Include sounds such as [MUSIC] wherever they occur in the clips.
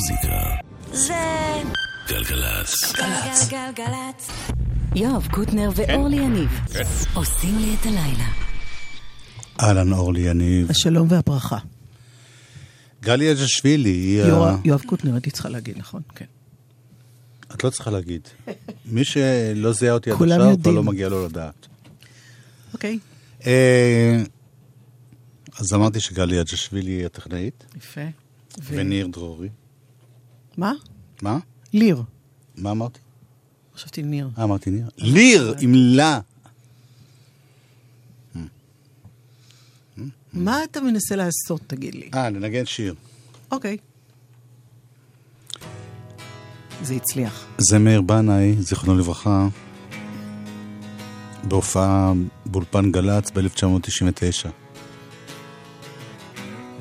המוזיקה. זה גלגלצ. גלגלגלגלצ. יואב קוטנר ואורלי יניב עושים לי את הלילה. אהלן אורלי יניב. השלום והברכה. גלי אג'שווילי היא... ה- יואב- קוטנר, הייתי צריכה להגיד, נכון? כן. את לא צריכה להגיד. מי שלא זיהה אותי עד עכשיו, כבר. לא מגיע לו לדעת. אוקיי, אה, אז אמרתי שגלי אג'שווילי היא הטכנאית, יפה. וניר דרורי. מה? מה? ליר. מה אמרתי? חשבתי ניר. אה, אמרתי ניר? ליר עם לה. מה אתה מנסה לעשות, תגיד לי? אה, לנגן שיר. אוקיי. זה הצליח. זה מאיר בנאי, זיכרונו לברכה, בהופעה באולפן גל"צ ב-1999,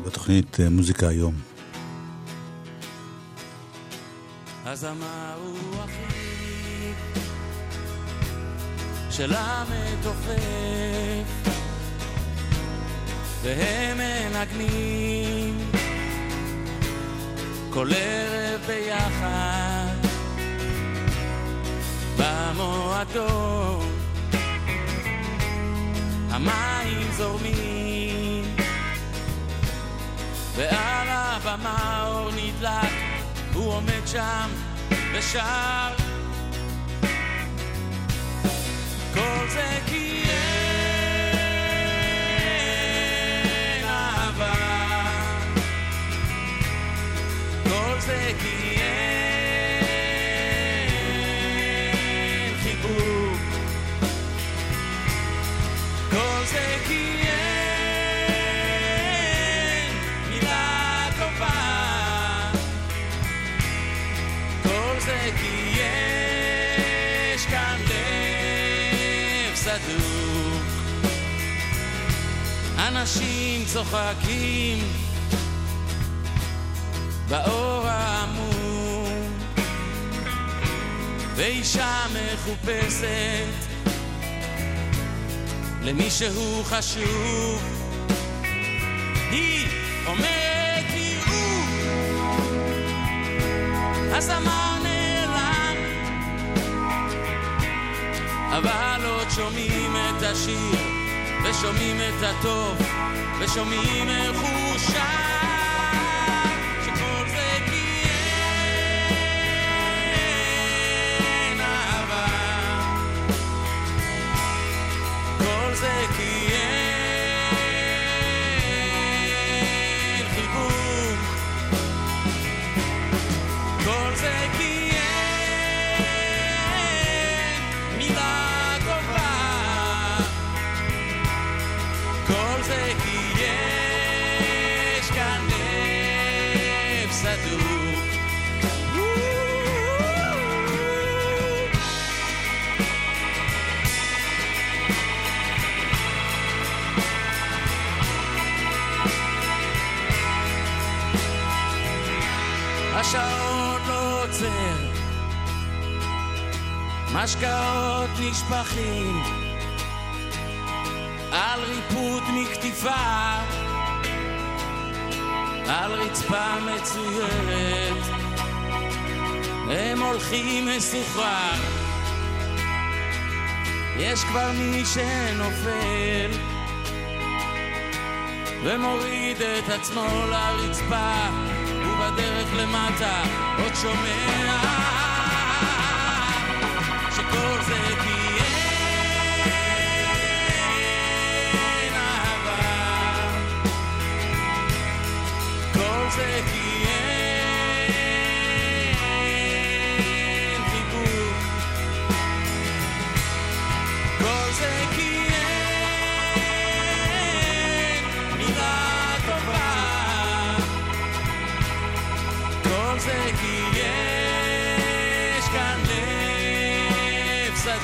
בתוכנית אה, מוזיקה היום. אז אמרו אחי שלה מתופף והם מנגנים כל ערב ביחד במועדון. המים זורמים ועל הבמה אור נדלק הוא עומד שם ושר כל זה כי אין אהבה. כל זה כי לב סדוק אנשים צוחקים באור העמום. ואישה מחופשת למישהו חשוב. היא אומרת תראו הזמר נעלם. אבל עוד שומעים את השיר ושומעים את הטוב ושומעים איך הוא שר השעון לא עוצר, משקאות נשפכים. על ריפוד מכתיפה, על רצפה מצוירת, הם הולכים מסוחרר, יש כבר מי שנופל. ומוריד את עצמו לרצפה, ובדרך למטה עוד שומע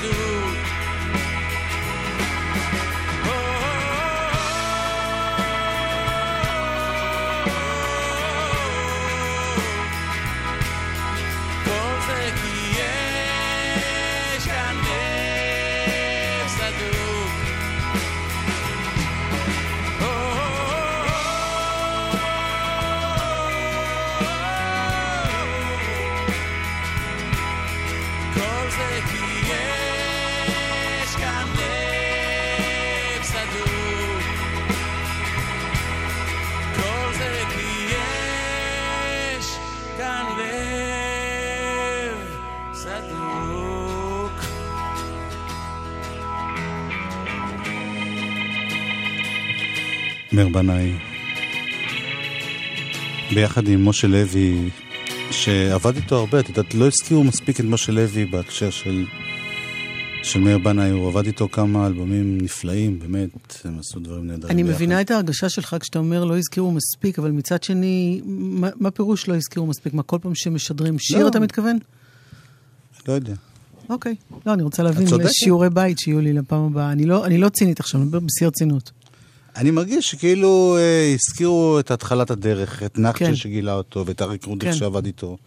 לב מאיר בנאי, ביחד עם משה לוי, שעבד איתו הרבה, את יודעת, לא הזכירו מספיק את משה לוי בהקשר של, של מאיר בנאי, הוא עבד איתו כמה אלבומים נפלאים, באמת, הם עשו דברים נהדרים אני ביחד. מבינה את ההרגשה שלך כשאתה אומר לא הזכירו מספיק, אבל מצד שני, מה, מה פירוש לא הזכירו מספיק? מה, כל פעם שמשדרים שיר לא. אתה מתכוון? לא יודע. אוקיי. לא, אני רוצה להבין. שיעורי בית שיהיו לי לפעם הבאה. אני לא, אני לא צינית עכשיו, אני מדבר בשיא הרצינות. אני מרגיש שכאילו אה, הזכירו את התחלת הדרך, את נחצ'ה כן. שגילה אותו, ואת אריק רודיק כן. שעבד איתו,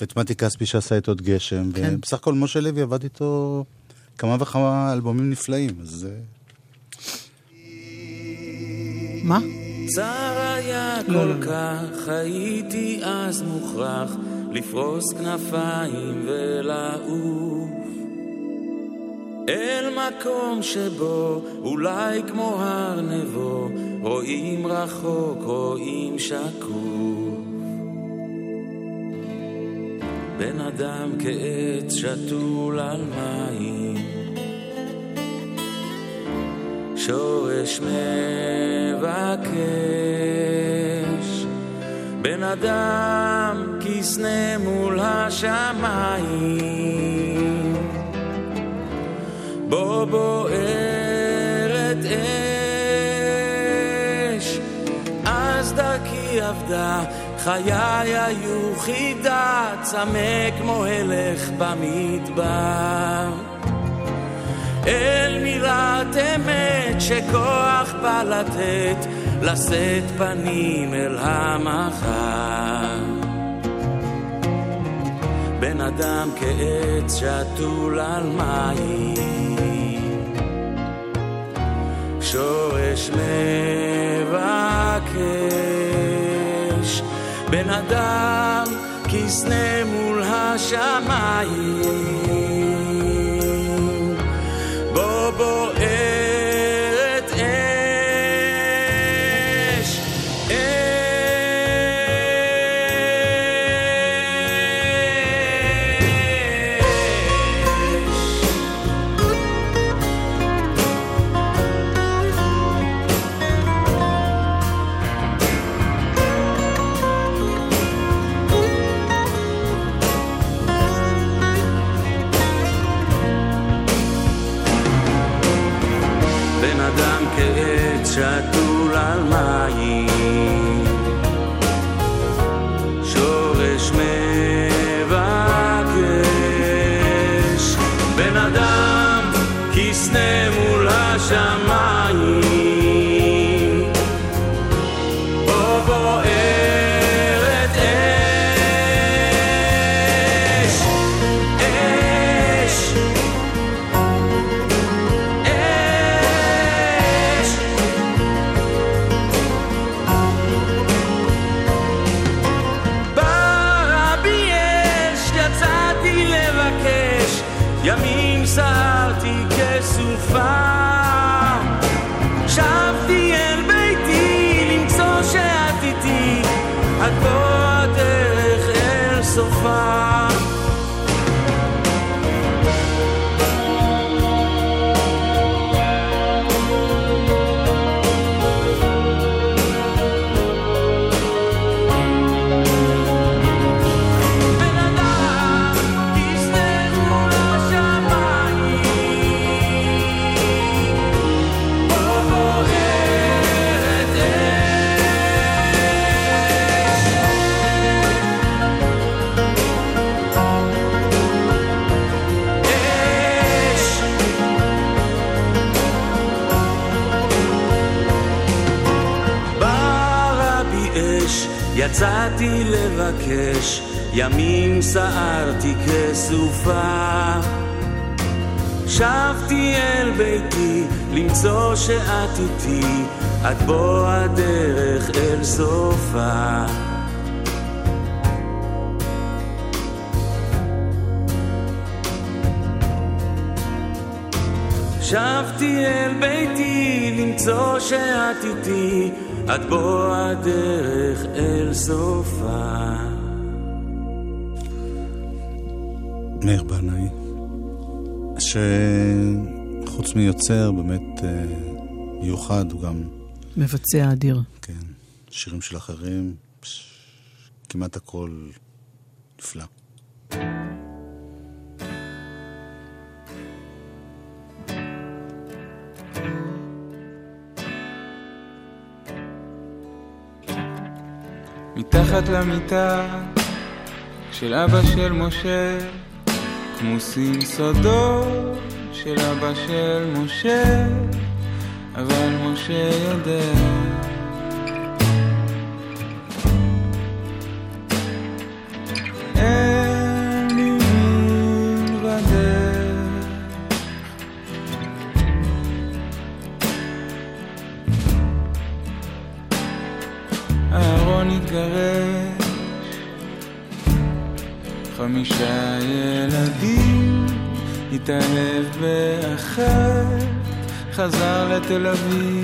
ואת מתי כספי שעשה איתו את גשם, כן. ובסך הכל משה לוי עבד איתו כמה וכמה אלבומים נפלאים, אז... מה? צר היה לא, כל לא, לא. כך, הייתי אז מוכרח לפרוס כנפיים ולעוף אל מקום שבו אולי כמו הר נבו רואים רחוק, רואים שקוף. בן אדם כעץ שתול על מים שורש מבקש. בן אדם כסנה מול השמיים בו בוערת אש. אז דרכי עבדה חיי היו חידה צמא כמו הלך במדבר. אל מילת אמת שכוח בא לתת, לשאת פנים אל המחר. בן אדם כעץ שתול על מים, שורש מבקש, בן אדם כסנה מול השמיים. בו בוערת יצאתי לבקש, ימים סערתי כסופה. שבתי אל ביתי, למצוא שאת איתי, עד בוא הדרך אל סופה. שבתי אל ביתי למצוא שאת איתי, עד בוא הדרך אל סופה. מאיר בנאי, שחוץ מיוצר באמת אה, מיוחד, הוא גם מבצע אדיר. כן, שירים של אחרים, פש, כמעט הכל נפלא. מתחת למיטה של אבא של משה, כמוסים סודות של אבא של משה, אבל משה יודע. חזר לתל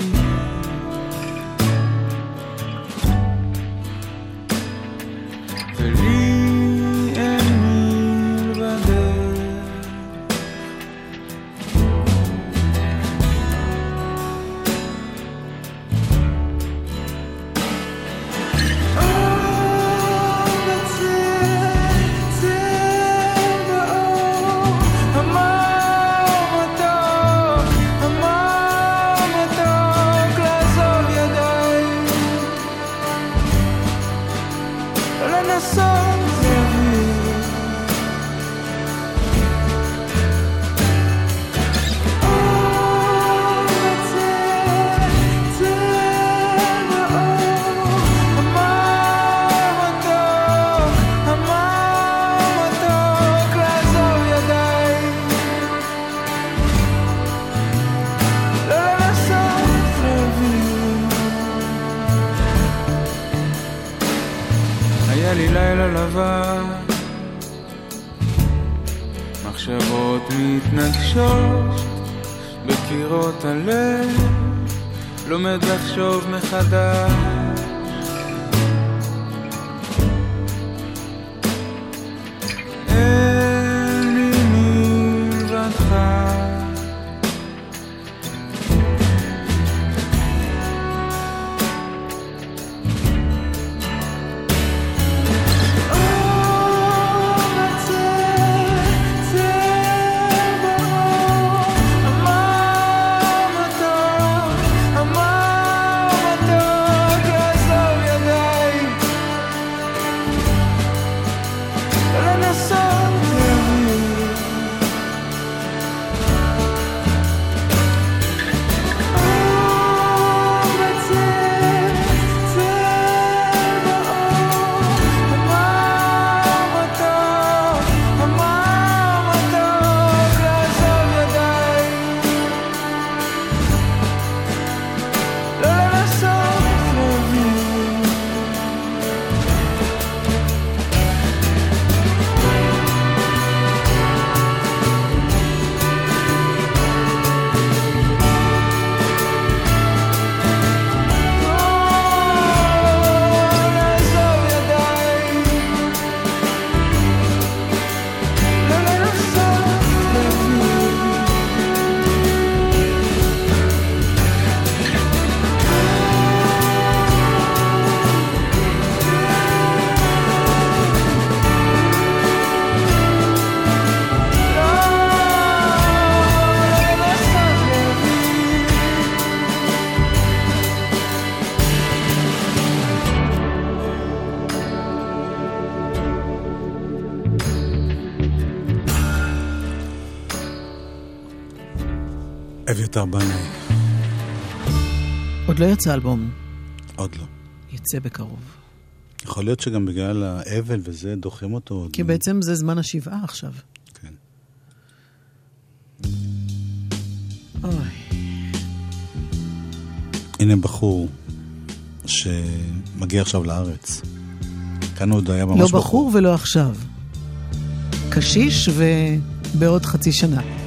אביתר בנאי, עוד לא יצא אלבום, עוד לא. יצא בקרוב. יכול להיות שגם בגלל האבל וזה דוחים אותו. עוד כי בעצם זה זמן השבעה עכשיו. כן. אוי, הנה בחור שמגיע עכשיו לארץ. כאן הוא עוד היה ממש לא בחור ולא עכשיו. קשיש ובעוד חצי שנה.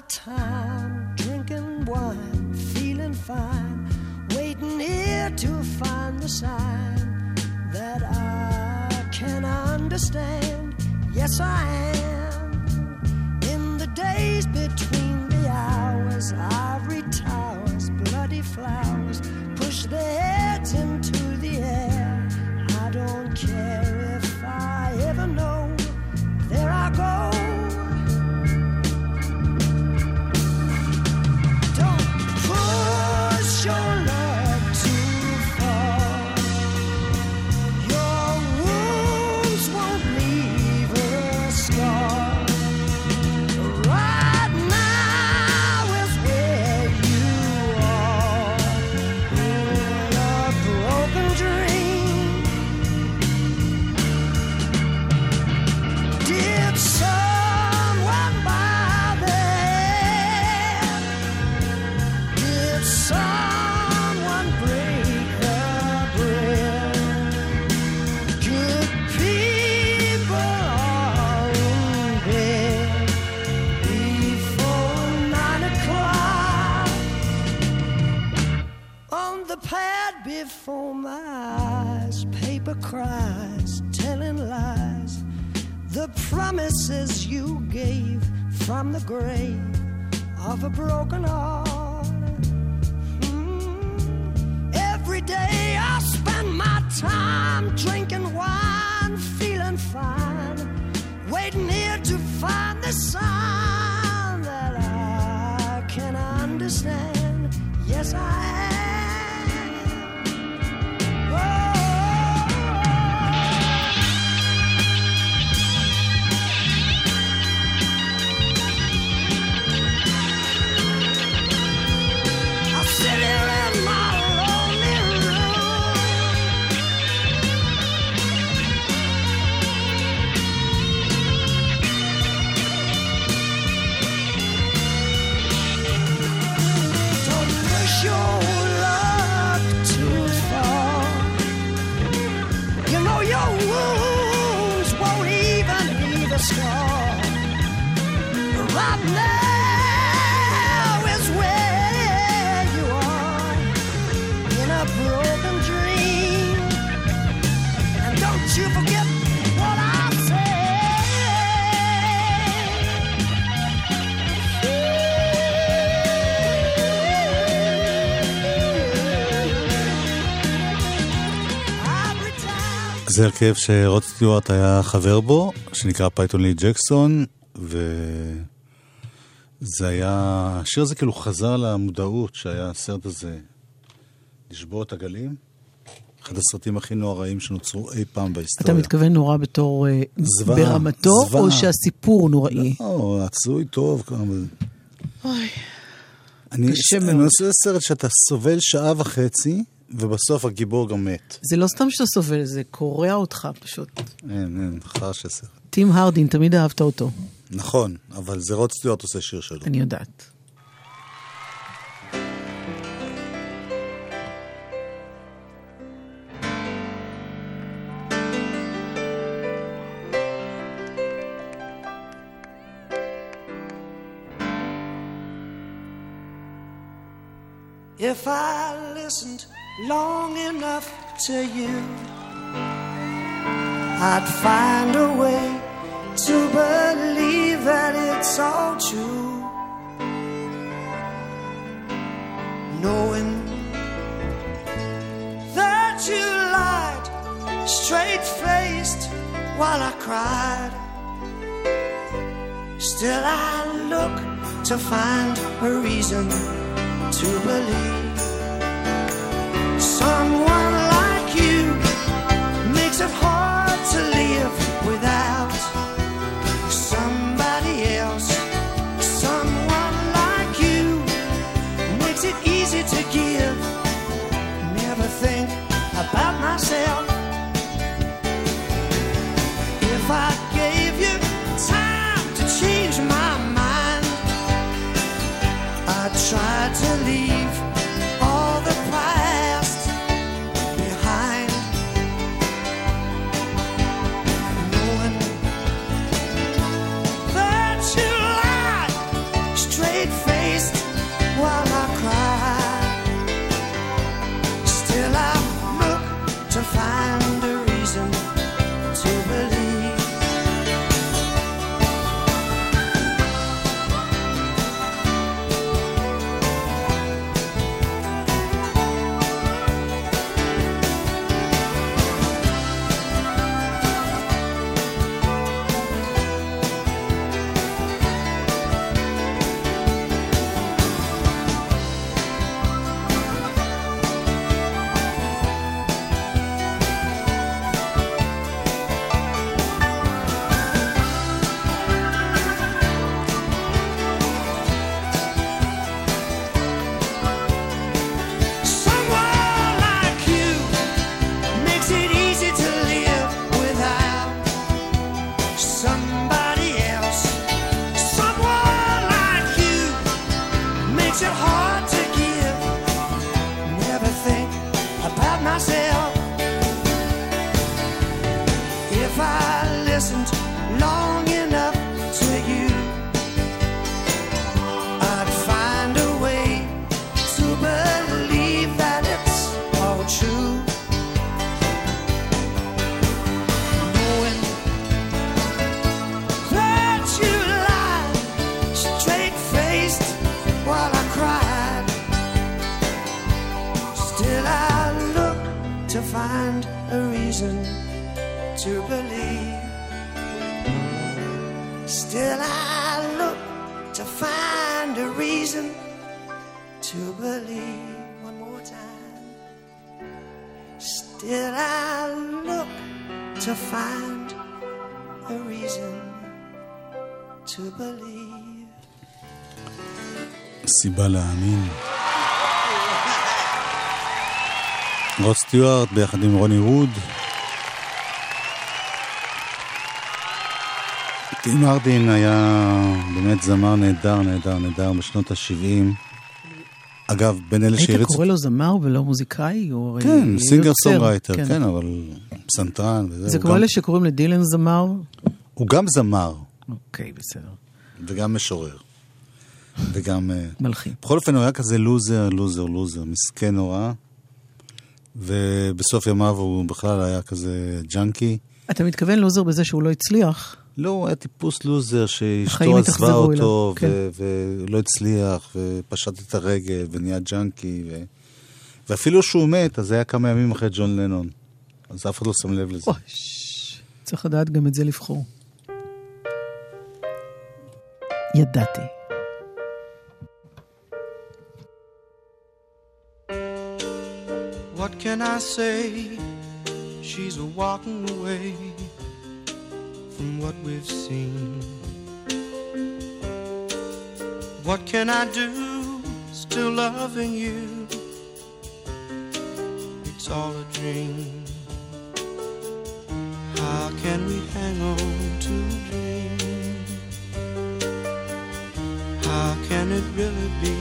Time drinking wine, feeling fine, waiting here to find the sign that I can understand. Yes, I am. In the days between the hours, ivory towers, bloody flowers push their heads into the air. I don't care if I ever know. There I go. Cries, telling lies. The promises you gave from the grave of a broken heart. Mm. Every day I spend my time drinking wine, feeling fine, waiting here to find the sign that I can understand. Yes, I am. זה הרכב שרוד סטיוארט היה חבר בו, שנקרא Python Lee Jackson, וזה היה, השיר הזה כאילו חזר למודעות שהיה הסרט הזה, לשבור את הגלים. אחד הסרטים הכי נוראים שנוצרו אי פעם אתה בהיסטוריה. מתכוון נורא בתור אה, זוועה, ברמתו, זוועה. או שהסיפור נוראי? לא, עשוי טוב. אוי, אני קשה אני מאוד. עושה סרט שאתה סובל שעה וחצי, ובסוף הגיבור גם מת. זה לא סתם שאתה סובל, זה קורע אותך פשוט. אין, אין, חרש הסרט. טים הרדין, תמיד אהבת אותו, נכון, אבל זה רוד סטיוארט עושה שיר שלו. אני יודעת. If I listened long enough to you, I'd find a way to believe that it's all true. Knowing that you lied straight faced while I cried. Still, I look to find a reason to believe someone סיבה להאמין. רוד סטיוארט ביחד עם רוני ווד. טים הארדין היה באמת זמר נהדר, נהדר, נהדר בשנות ה-70. אגב, בין אלה היית שהריצו... קורא לו זמר ולא מוזיקאי? הוא כן, singer. songwriter, כן, אבל פסנתרן וזה. זה כמו אלה שקוראים לדילן זמר? הוא גם זמר אוקיי, בסדר. וגם משורר. וגם... אה, מלחין. בכל אופן הוא היה כזה לוזר, לוזר, לוזר, מסכן נורא. ובסוף ימיו הוא בכלל היה כזה ג'אנקי. אתה מתכוון לוזר בזה שהוא לא הצליח? לא, הוא היה טיפוס לוזר שאשתו עזבה אותו, כן. ולא הצליח, ופשט את הרגל, ונהיה ג'אנקי. ו... ואפילו שהוא מת, אז זה היה כמה ימים אחרי ג'ון לנון. אז אף אחד לא שם לב לזה. אוי, צריך לדעת גם את זה לבחור. ידעתי. What can I say? She's walking away from what we've seen. What can I do? Still loving you. It's all a dream. How can we hang on to a dream? How can it really be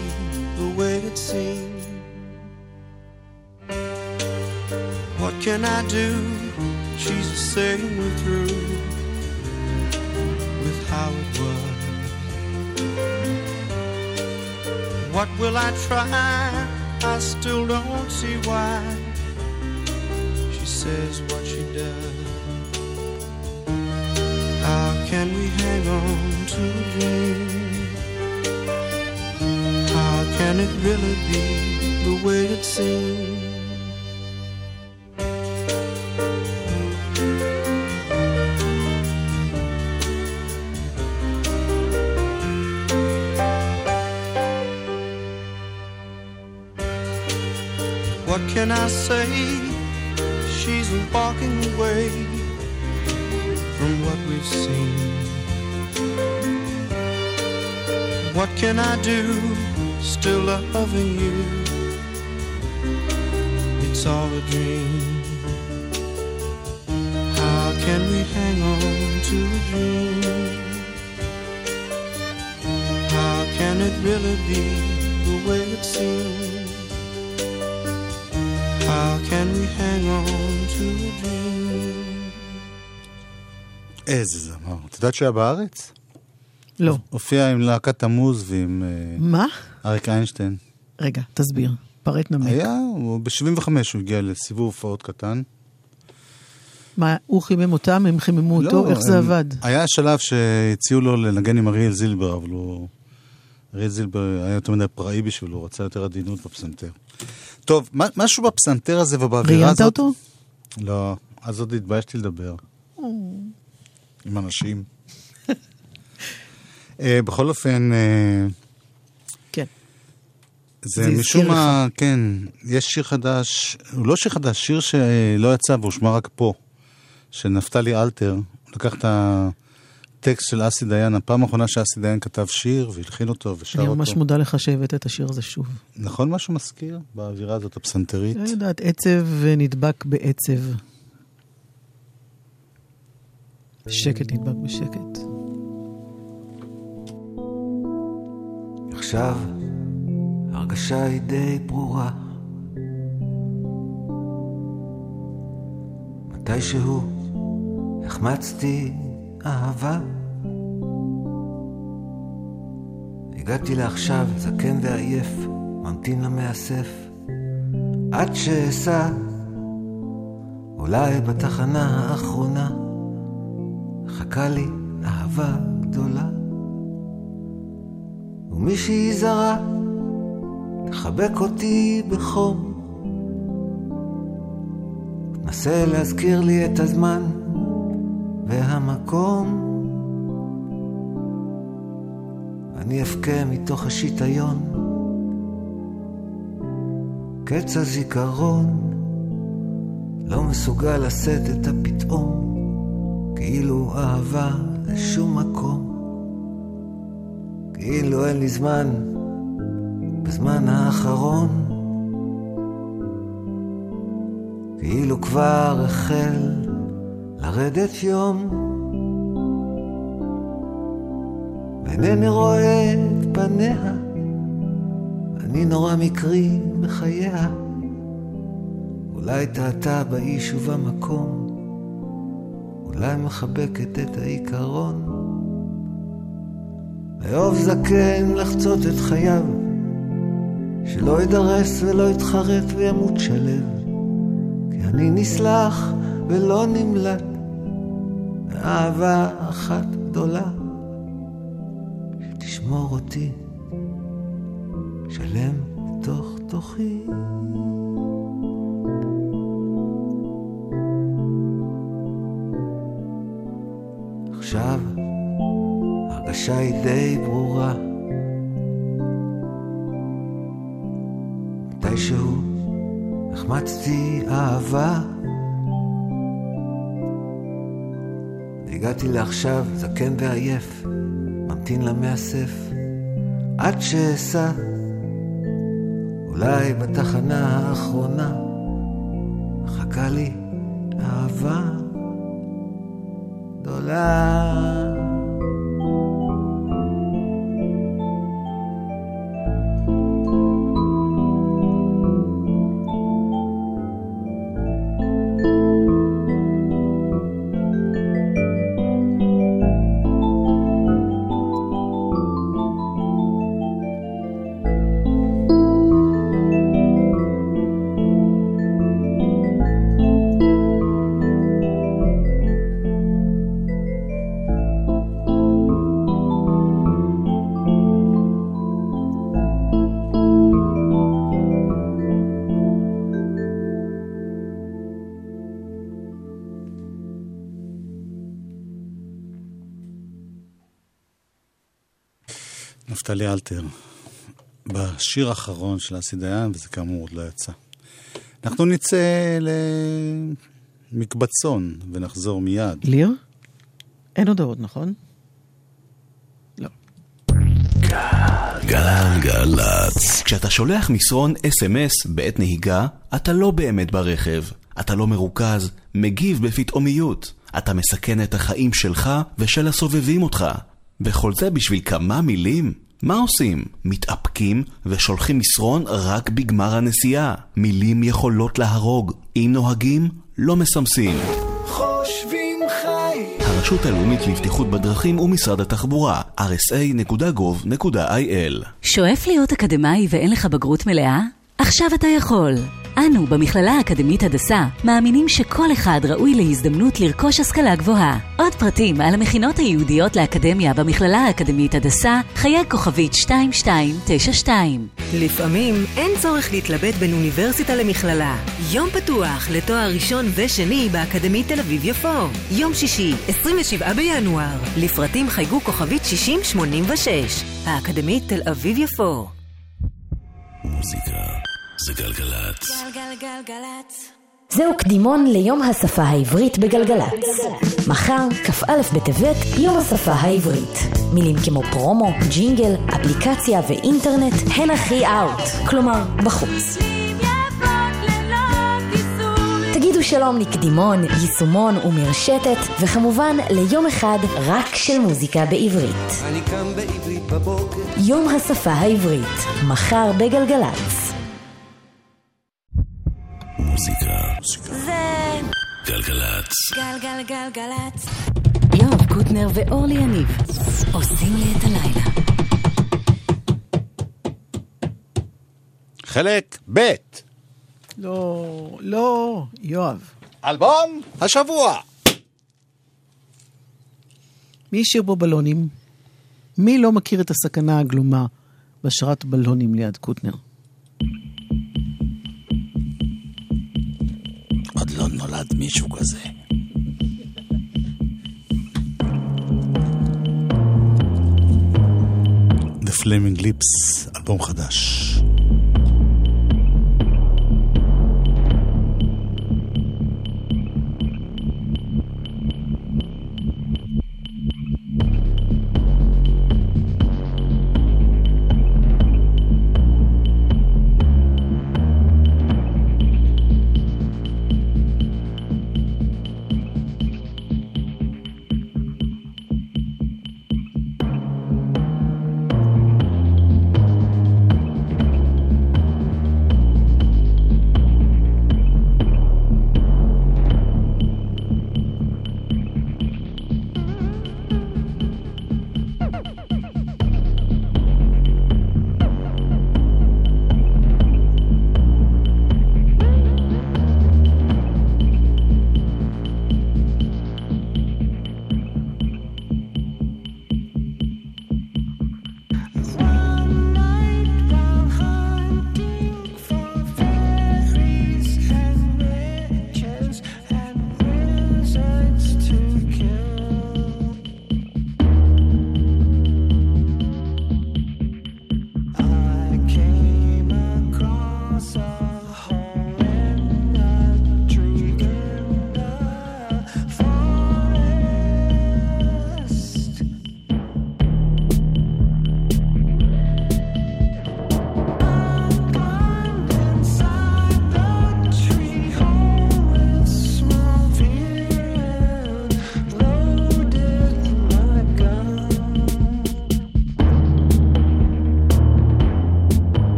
the way it seems? Can I do? She's saying we're through with how it was. What will I try? I still don't see why she says what she does. How can we hang on to a dream? How can it really be the way it seems? Can I say? She's walking away from what we've seen. What can I do? Still loving you. It's all a dream. How can we hang on to a dream? How can it really be the way it seems? How can we hang on to a dream? איזה זמר. את יודעת שהוא היה בארץ? לא. הופיע עם להקת תמוז ועם אה, מה? אריק איינשטיין. רגע, תסביר. פרט נמק. היה, הוא ב-75 הוא הגיע לסיבוב הופעות קטן. מה, הוא חימם אותם, הם חיממו אותו? לא, איך זה הם- עבד? היה שלב שהציעו לו לנגן עם אריאל זילבר, אבל הוא... אריאל זילבר היה יותר מדי פראי בשבילו, הוא רצה יותר עדינות בפסנתר. טוב, משהו בפסנתר הזה ובאווירה ראיינת הזאת... אותו? לא, אז עוד התביישתי לדבר. עם אנשים. אה, בכל אופן, אה, כן. זה זה משום מה, כן, יש שיר חדש, הוא לא שיר חדש, שיר שלא יצא והושמע רק פה, של נפתלי אלתר. לקח את הטקסט של אסי דיין, הפעם האחרונה שאסי דיין כתב שיר והלחין אותו ושר אני אותו. ממש מודה לך שהבאת את השיר הזה שוב. נכון משהו מזכיר באווירה הזאת הפסנתרית? לא יודעת, עצב נדבק בעצב. שקט נדבק בשקט. עכשיו ההרגשה היא די ברורה. מתישהו החמצתי אהבה. הגעתי לעכשיו, זקן ועייף, ממתין למאסף, עד שאסע, אולי בתחנה האחרונה, מחכה לי אהבה גדולה. ומישהי זרה תחבק אותי בחום נסה להזכיר לי את הזמן והמקום. אני אבכה מתוך השיטיון, קץ הזיכרון לא מסוגל לשאת את הפתאום, כאילו אהבה לשום מקום. כאילו אין לי זמן בזמן האחרון. כאילו כבר החל לרדת יום. ואינני רואה את פניה, אני נורא מקרי בחייה. אולי טעתה באיש ובמקום, אולי מחבקת את העיקרון. לאהוב זקן לחצות את חייו, שלא ידרס ולא יתחרט וימות שלב, כי אני נסלח ולא נמלט, באהבה אחת גדולה, שתשמור אותי שלם בתוך תוכי. עכשיו ההרגשה היא די ברורה. מתישהו החמצתי אהבה. הגעתי לעכשיו זקן ועייף, ממתין למאסף, עד שאסע, אולי בתחנה האחרונה, מחכה לי אהבה גדולה. נפתלי אלתר, בשיר האחרון של אסי דיין, וזה כאמור עוד לא יצא. אנחנו נצא למקבצון ונחזור מיד. ליר? אין הודעות, נכון? לא. גלגלצ. כשאתה שולח מסרון אס.אם.אס בעת נהיגה, אתה לא באמת ברכב. אתה לא מרוכז, מגיב בפתאומיות. אתה מסכן את החיים שלך ושל הסובבים אותך. וכל זה בשביל כמה מילים? מה עושים? מתאפקים ושולחים מסרון רק בגמר הנסיעה. מילים יכולות להרוג. אם נוהגים, לא מסמסים. חושבים חי. הרשות הלאומית לבטיחות בדרכים ומשרד התחבורה, rsa.gov.il שואף להיות אקדמאי ואין לך בגרות מלאה? עכשיו אתה יכול. אנו, במכללה האקדמית הדסה, מאמינים שכל אחד ראוי להזדמנות לרכוש השכלה גבוהה. עוד פרטים על המכינות היהודיות לאקדמיה במכללה האקדמית הדסה, חיי כוכבית 2292. לפעמים אין צורך להתלבט בין אוניברסיטה למכללה. יום פתוח לתואר ראשון ושני באקדמית תל אביב-יפו. יום שישי, 27 בינואר. לפרטים חייגו כוכבית 6086. האקדמית תל אביב-יפו. מוזיקה זה גלגלצ. גלגלגלגלצ. זהו קדימון ליום השפה העברית בגלגלצ. מחר, כ"א בטבת, יום השפה העברית. מילים כמו פרומו, ג'ינגל, אפליקציה ואינטרנט הן הכי אאוט, כלומר, בחוץ. תגידו שלום לקדימון, יישומון ומרשתת, וכמובן ליום אחד רק של מוזיקה בעברית. אני קם בעברית בבוקר. יום השפה העברית, מחר בגלגלצ. גלגלצ. גלגלגלגלצ. יואב קוטנר ואורלי יניב עושים לי את הלילה. חלק ב' לא, לא, יואב. אלבום השבוע. מי השאיר בו בלונים? מי לא מכיר את הסכנה הגלומה בהשארת בלונים ליד קוטנר? מישהו כזה. The Flaming Lips, אלבום חדש.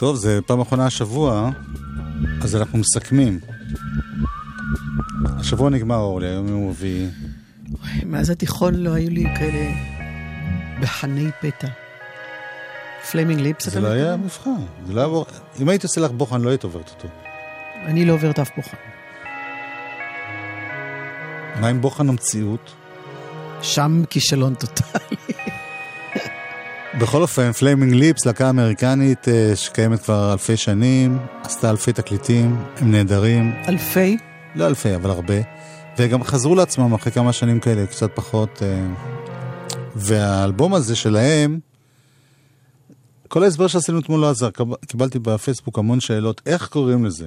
טוב, זה פעם אחרונה השבוע, אז אנחנו מסכמים. השבוע נגמר, אורלי, היום יום רביעי. מאז התיכון לא היו לי כאלה בחני פתע. פליימינג ליפס, זה לא היה מבחן. זה לא היה. אם היית עושה לך בוחן, לא היית עוברת אותו. אני לא עוברת אף בוחן. מה עם בוחן המציאות? שם כישלון טוטאלי. בכל אופן, פליימינג ליפס, להקה אמריקנית אה, שקיימת כבר אלפי שנים, עשתה אלפי תקליטים, הם נהדרים. אלפי? לא אלפי, אבל הרבה. וגם חזרו לעצמם אחרי כמה שנים כאלה, קצת פחות. אה, והאלבום הזה שלהם, כל ההסבר שעשינו אתמול לא עזר. קיבלתי בפייסבוק המון שאלות, איך קוראים לזה?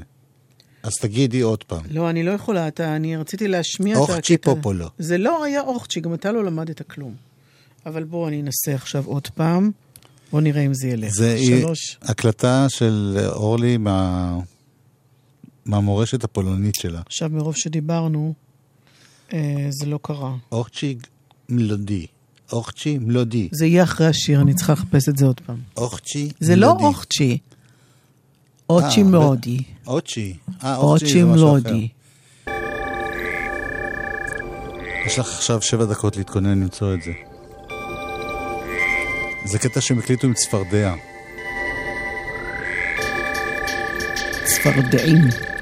אז תגידי עוד פעם. לא, אני לא יכולה, אתה, אני רציתי להשמיע את הקטע. אוכצ'י פופולו. זה לא היה אוכצ'י, גם אתה לא למדת כלום. אבל בואו אני אנסה עכשיו עוד פעם. בואו נראה אם זה ילך. זה שלוש. הקלטה של אורלי מה... מהמורשת הפולנית שלה. עכשיו, מרוב שדיברנו, אה, זה לא קרה. אוכצ'י מלודי. אוכצ'י מלודי. זה יהיה אחרי השיר, אני צריכה לחפש את זה עוד פעם. אוכצ'י מלודי. זה לא אוכצ'י. אוצ'י מלודי. אוצ'י. אה, אוצ'י זה משהו אחר. יש לך עכשיו שבע דקות להתכונן למצוא את זה. זה קטע שהם הקליטו עם צפרדע. צפרדעים.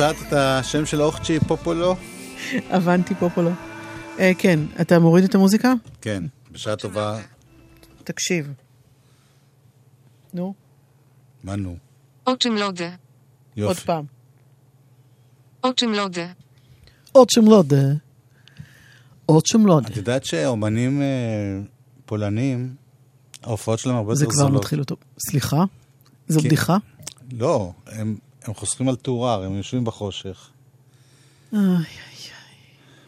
מצאת את השם של אוכצ'י פופולו? אבנטי פופולו. אה, כן, אתה מוריד את המוזיקה? כן, בשעה טובה. תקשיב. נו, מה נו? Oczymlody. עוד יופי. פעם. Oczymlody. עוד שמלוד. עוד שמלוד. את יודעת שאומנים אה, פולנים, ההופעות שלהם הרבה זה יותר כבר זולות. מתחיל אותו. סליחה? זו. בדיחה? לא, הם, הם חוסכים על טהורר, הם יושבים בחושך. איי,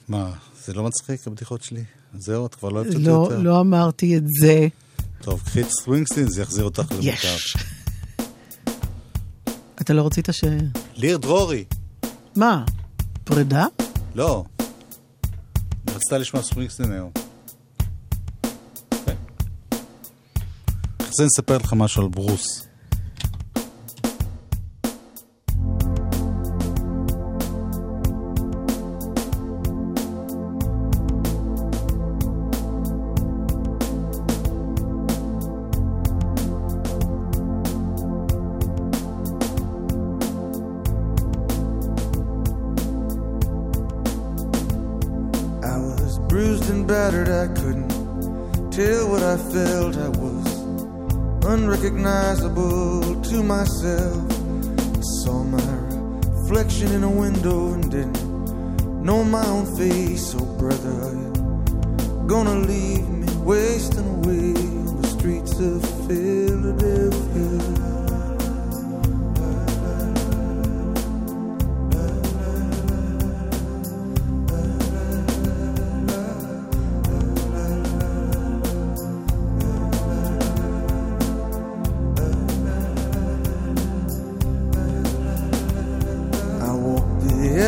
מה, זה לא מצחיק הבדיחות שלי? זהו, את כבר לא אוהבת אותי לא, יותר? לא אמרתי את זה. טוב, קחי את סווינגסטין, זה יחזיר אותך למותר. אתה לא רצית ש... ליר דרורי. מה? פרידה? לא. רצתה לשמוע סווינגסטין היום. כן. אחרי זה נספר לך משהו על ברוס.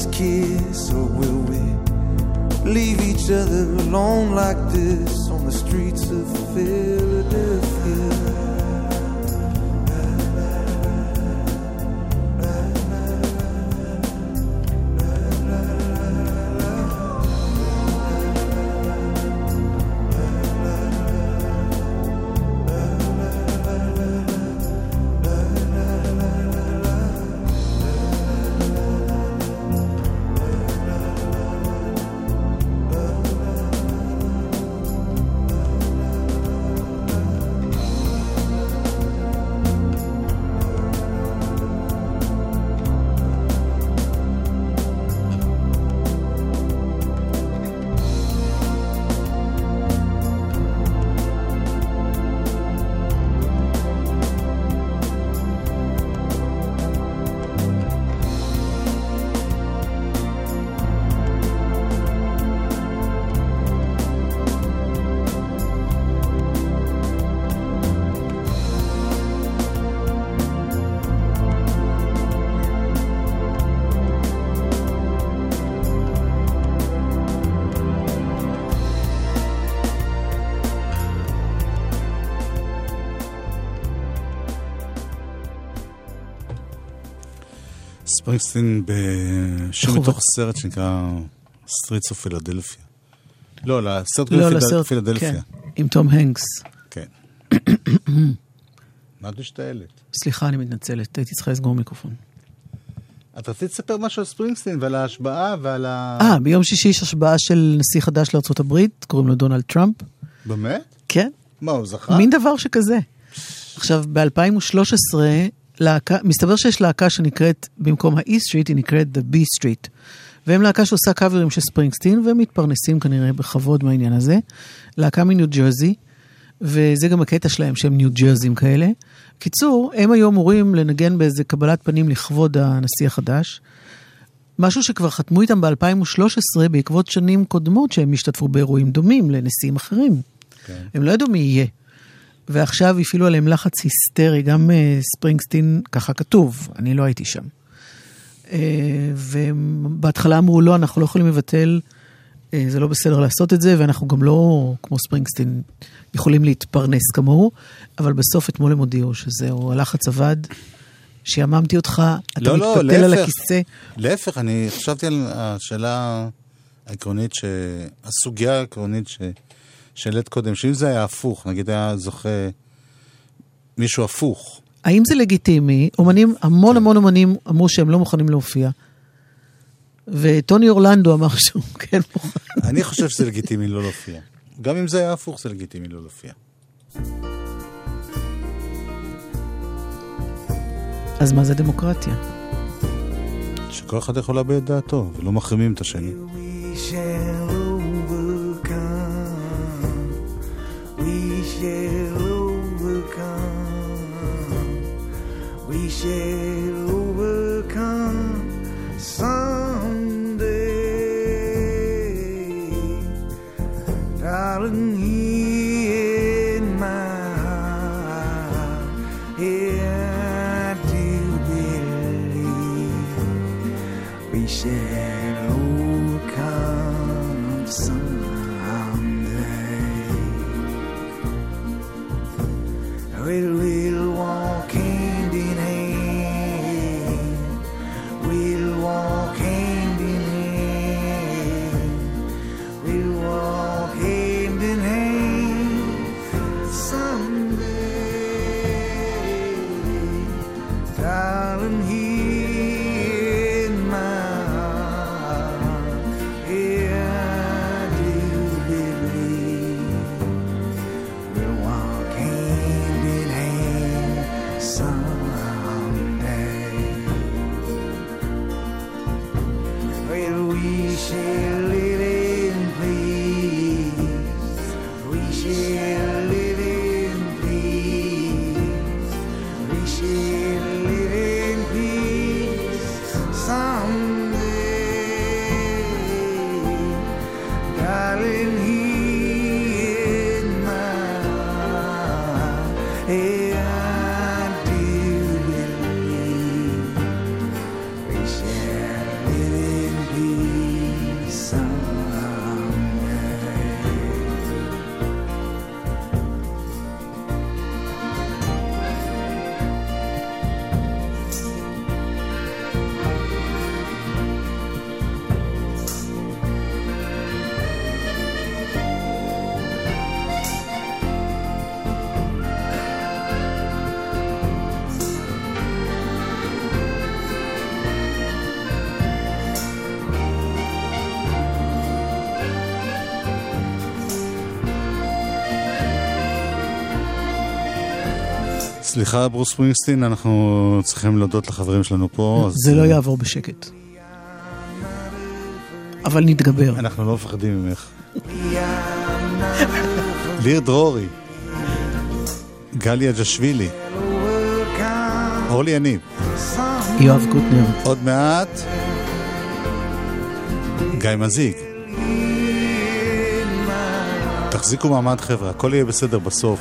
Faithless kiss, or will we leave each other alone like this on the streets of Philadelphia? ספרינגסטין בשיר מתוך? סרט שנקרא Streets of Philadelphia. לא, לסרט קוראים פילדלפיה. כן, עם תום הנקס. כן. [COUGHS] מה את משתעלת? סליחה, אני מתנצלת, הייתי צריכה לסגור מיקרופון. את רצית לספר משהו על ספרינגסטין ועל ההשבעה ועל ה... אה, ביום שישי יש השבעה של נשיא חדש לארה"ב, קוראים לו דונלד טראמפ. באמת? כן. מה, הוא זכה? מין דבר שכזה. עכשיו, ב-2013, להקה, מסתבר שיש להקה שנקראת, במקום ה-E Street, היא נקראת The B Street. והם להקה שעושה קאברים של ספרינגסטין, והם מתפרנסים כנראה בכבוד מהעניין הזה. להקה מניו ג'רזי, וזה גם הקטע שלהם, שהם ניו ג'רזים כאלה. קיצור, הם היו אמורים לנגן באיזה קבלת פנים לכבוד הנשיא החדש. משהו שכבר חתמו איתם ב-2013 בעקבות שנים קודמות שהם השתתפו באירועים דומים לנשיאים אחרים. כן. הם לא ידעו מי יהיה. ועכשיו הפעילו עליהם לחץ היסטרי, גם uh, ספרינגסטין, ככה כתוב, אני לא הייתי שם. Uh, ובהתחלה אמרו, לא, אנחנו לא יכולים לבטל, uh, זה לא בסדר לעשות את זה, ואנחנו גם לא, כמו ספרינגסטין, יכולים להתפרנס כמוהו, אבל בסוף אתמול הם הודיעו שזהו, הלחץ עבד, שיממתי אותך, אתה לא, לא, מתפתל על להפך. הכיסא. להפך, אני חשבתי על השאלה העקרונית, ש... הסוגיה העקרונית ש... שהעלית קודם, שאם זה היה הפוך, נגיד היה זוכה מישהו הפוך, האם זה לגיטימי? אומנים, המון המון אומנים אמרו שהם לא מוכנים להופיע. וטוני אורלנדו אמר שהוא [LAUGHS] כן מוכן. אני חושב שזה לגיטימי לא להופיע. גם אם זה היה הפוך, זה לגיטימי לא להופיע. אז מה זה דמוקרטיה? שכל אחד יכול לאבד את דעתו, ולא מחרימים את השני. Shall overcome. We shall overcome someday. Darling, rarely סליחה, ברוס ספרינגסטין, אנחנו צריכים להודות לחברים שלנו פה. אז- זה לא יעבור בשקט. אבל נתגבר. אנחנו לא מפחדים ממך. ליר דרורי, גלי אג'שווילי, אורלי יניב, יואב קוטנר. עוד מעט, גיא מזיג. תחזיקו מעמד חבר'ה, הכל יהיה בסדר בסוף.